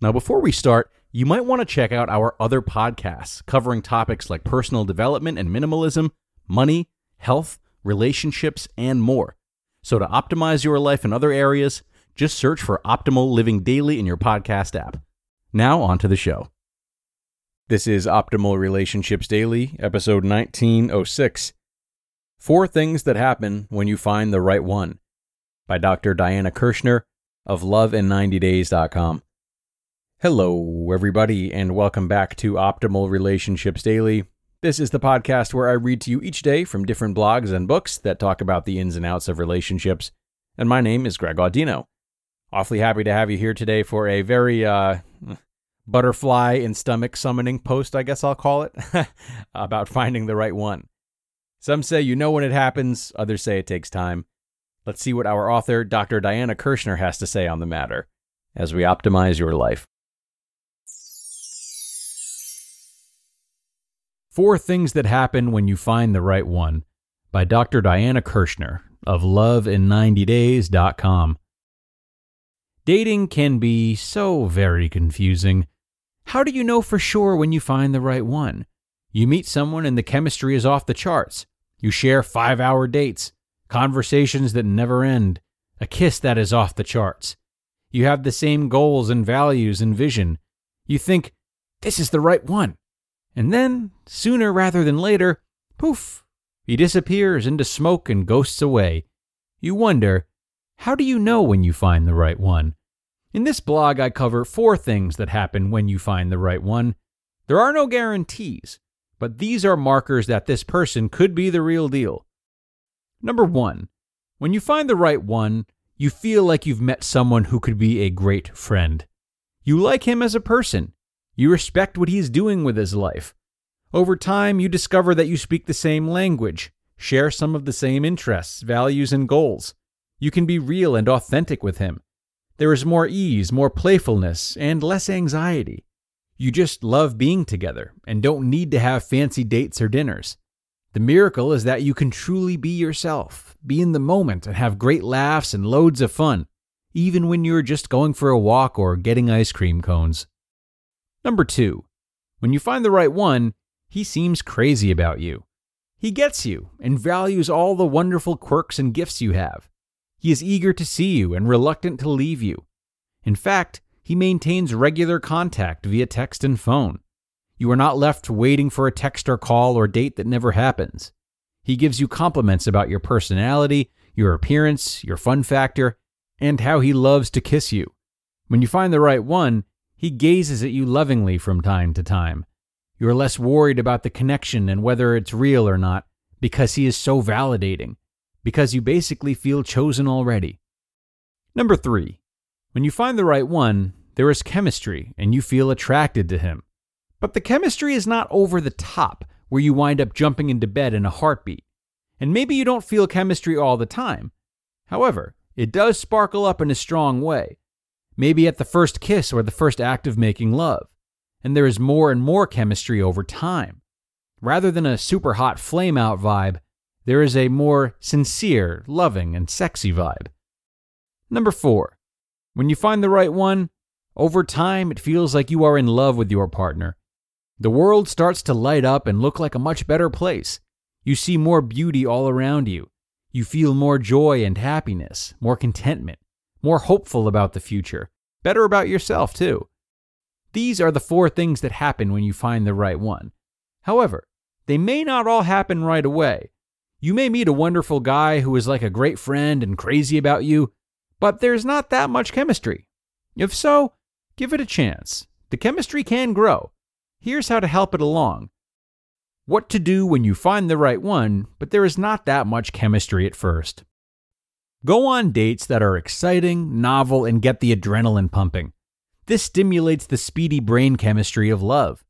Now, before we start, you might want to check out our other podcasts covering topics like personal development and minimalism, money, health, relationships, and more. So, to optimize your life in other areas, just search for Optimal Living Daily in your podcast app. Now, on to the show. This is Optimal Relationships Daily, episode 1906 Four Things That Happen When You Find the Right One by Dr. Diana Kirschner of lovein90days.com. Hello, everybody, and welcome back to Optimal Relationships Daily. This is the podcast where I read to you each day from different blogs and books that talk about the ins and outs of relationships. And my name is Greg Audino. Awfully happy to have you here today for a very uh, butterfly in stomach summoning post, I guess I'll call it, about finding the right one. Some say you know when it happens, others say it takes time. Let's see what our author, Dr. Diana Kirschner, has to say on the matter as we optimize your life. Four Things That Happen When You Find the Right One by Dr. Diana Kirschner of lovein90days.com. Dating can be so very confusing. How do you know for sure when you find the right one? You meet someone and the chemistry is off the charts. You share five hour dates, conversations that never end, a kiss that is off the charts. You have the same goals and values and vision. You think, this is the right one. And then, sooner rather than later, poof, he disappears into smoke and ghosts away. You wonder, how do you know when you find the right one? In this blog, I cover four things that happen when you find the right one. There are no guarantees, but these are markers that this person could be the real deal. Number one, when you find the right one, you feel like you've met someone who could be a great friend. You like him as a person. You respect what he's doing with his life. Over time, you discover that you speak the same language, share some of the same interests, values, and goals. You can be real and authentic with him. There is more ease, more playfulness, and less anxiety. You just love being together and don't need to have fancy dates or dinners. The miracle is that you can truly be yourself, be in the moment, and have great laughs and loads of fun, even when you're just going for a walk or getting ice cream cones. Number two, when you find the right one, he seems crazy about you. He gets you and values all the wonderful quirks and gifts you have. He is eager to see you and reluctant to leave you. In fact, he maintains regular contact via text and phone. You are not left waiting for a text or call or date that never happens. He gives you compliments about your personality, your appearance, your fun factor, and how he loves to kiss you. When you find the right one, he gazes at you lovingly from time to time. You are less worried about the connection and whether it's real or not because he is so validating, because you basically feel chosen already. Number three, when you find the right one, there is chemistry and you feel attracted to him. But the chemistry is not over the top, where you wind up jumping into bed in a heartbeat. And maybe you don't feel chemistry all the time. However, it does sparkle up in a strong way maybe at the first kiss or the first act of making love, and there is more and more chemistry over time. Rather than a super hot flame out vibe, there is a more sincere, loving, and sexy vibe. Number four, when you find the right one, over time it feels like you are in love with your partner. The world starts to light up and look like a much better place. You see more beauty all around you. You feel more joy and happiness, more contentment more hopeful about the future, better about yourself, too. These are the four things that happen when you find the right one. However, they may not all happen right away. You may meet a wonderful guy who is like a great friend and crazy about you, but there's not that much chemistry. If so, give it a chance. The chemistry can grow. Here's how to help it along. What to do when you find the right one, but there is not that much chemistry at first. Go on dates that are exciting, novel, and get the adrenaline pumping. This stimulates the speedy brain chemistry of love.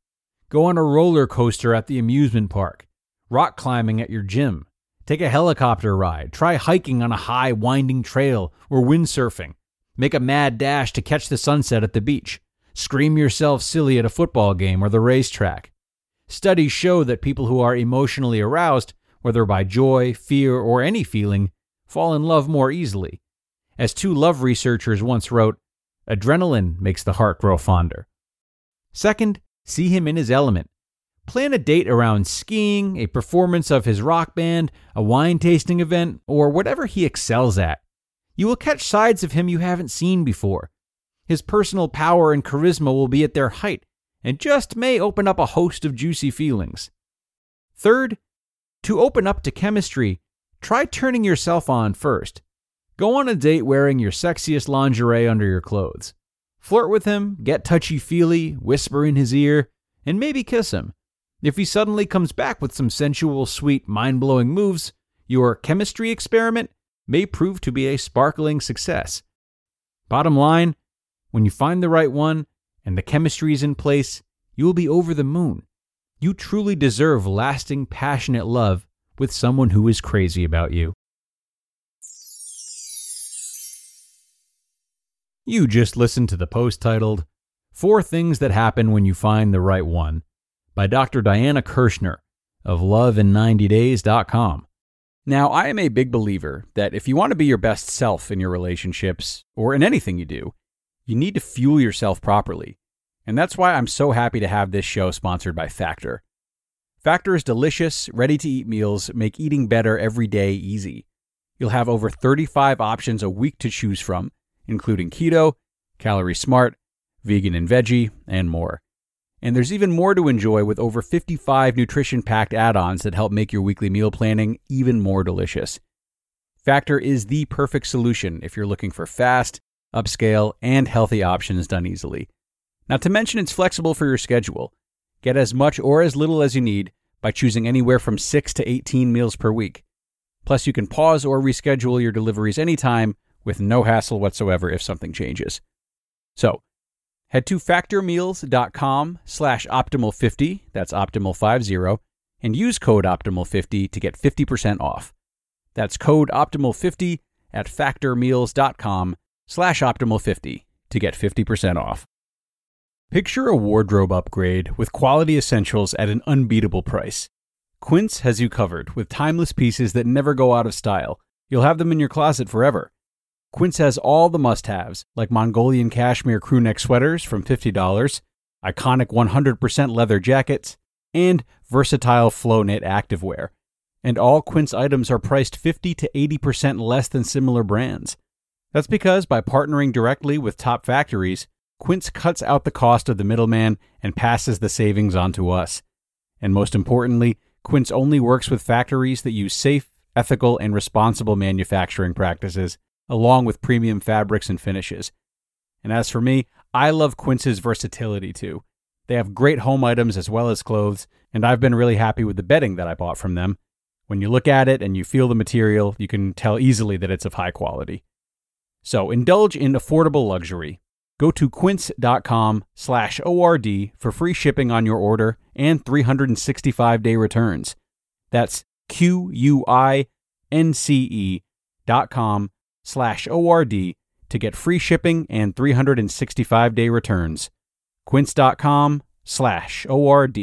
Go on a roller coaster at the amusement park, rock climbing at your gym, take a helicopter ride, try hiking on a high, winding trail, or windsurfing. Make a mad dash to catch the sunset at the beach. Scream yourself silly at a football game or the racetrack. Studies show that people who are emotionally aroused, whether by joy, fear, or any feeling, fall in love more easily. As two love researchers once wrote, adrenaline makes the heart grow fonder. Second, see him in his element. Plan a date around skiing, a performance of his rock band, a wine tasting event, or whatever he excels at. You will catch sides of him you haven't seen before. His personal power and charisma will be at their height and just may open up a host of juicy feelings. Third, to open up to chemistry, try turning yourself on first. Go on a date wearing your sexiest lingerie under your clothes. Flirt with him, get touchy feely, whisper in his ear, and maybe kiss him. If he suddenly comes back with some sensual, sweet, mind blowing moves, your chemistry experiment may prove to be a sparkling success. Bottom line, when you find the right one and the chemistry is in place, you will be over the moon. You truly deserve lasting, passionate love with someone who is crazy about you. You just listened to the post titled, Four Things That Happen When You Find the Right One by Dr. Diana Kirschner of lovein90days.com. Now, I am a big believer that if you want to be your best self in your relationships or in anything you do, you need to fuel yourself properly. And that's why I'm so happy to have this show sponsored by Factor. Factor's delicious, ready to eat meals make eating better every day easy. You'll have over 35 options a week to choose from, including keto, calorie smart, vegan and veggie, and more. And there's even more to enjoy with over 55 nutrition packed add ons that help make your weekly meal planning even more delicious. Factor is the perfect solution if you're looking for fast, upscale, and healthy options done easily. Not to mention, it's flexible for your schedule. Get as much or as little as you need by choosing anywhere from 6 to 18 meals per week. Plus, you can pause or reschedule your deliveries anytime with no hassle whatsoever if something changes. So, Head to factormeals.com slash optimal50, that's optimal50, and use code optimal50 to get 50% off. That's code optimal50 at factormeals.com slash optimal50 to get 50% off. Picture a wardrobe upgrade with quality essentials at an unbeatable price. Quince has you covered with timeless pieces that never go out of style. You'll have them in your closet forever. Quince has all the must haves, like Mongolian cashmere crewneck sweaters from $50, iconic 100% leather jackets, and versatile flow knit activewear. And all Quince items are priced 50 to 80% less than similar brands. That's because by partnering directly with top factories, Quince cuts out the cost of the middleman and passes the savings on to us. And most importantly, Quince only works with factories that use safe, ethical, and responsible manufacturing practices along with premium fabrics and finishes. And as for me, I love Quince's versatility too. They have great home items as well as clothes, and I've been really happy with the bedding that I bought from them. When you look at it and you feel the material, you can tell easily that it's of high quality. So indulge in affordable luxury. Go to quince.com slash ORD for free shipping on your order and 365 day returns. That's Q U I N C E dot com slash ORD to get free shipping and 365 day returns. Quince.com slash ORD.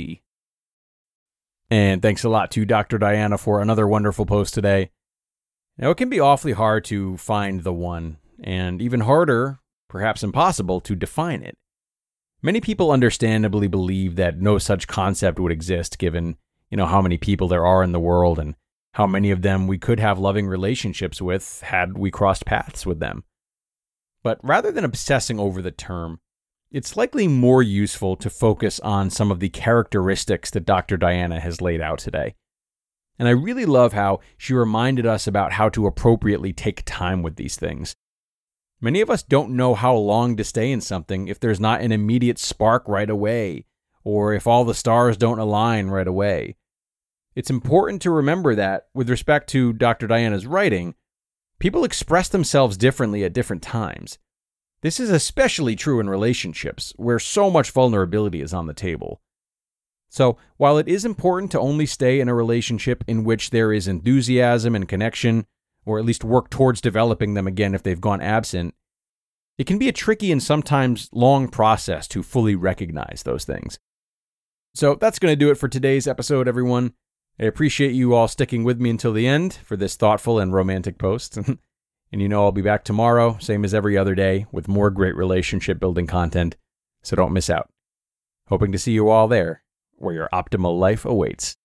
And thanks a lot to Dr. Diana for another wonderful post today. Now, it can be awfully hard to find the one, and even harder, perhaps impossible, to define it. Many people understandably believe that no such concept would exist given, you know, how many people there are in the world and how many of them we could have loving relationships with had we crossed paths with them. But rather than obsessing over the term, it's likely more useful to focus on some of the characteristics that Dr. Diana has laid out today. And I really love how she reminded us about how to appropriately take time with these things. Many of us don't know how long to stay in something if there's not an immediate spark right away, or if all the stars don't align right away. It's important to remember that, with respect to Dr. Diana's writing, people express themselves differently at different times. This is especially true in relationships, where so much vulnerability is on the table. So, while it is important to only stay in a relationship in which there is enthusiasm and connection, or at least work towards developing them again if they've gone absent, it can be a tricky and sometimes long process to fully recognize those things. So, that's going to do it for today's episode, everyone. I appreciate you all sticking with me until the end for this thoughtful and romantic post. And you know, I'll be back tomorrow, same as every other day, with more great relationship building content. So don't miss out. Hoping to see you all there, where your optimal life awaits.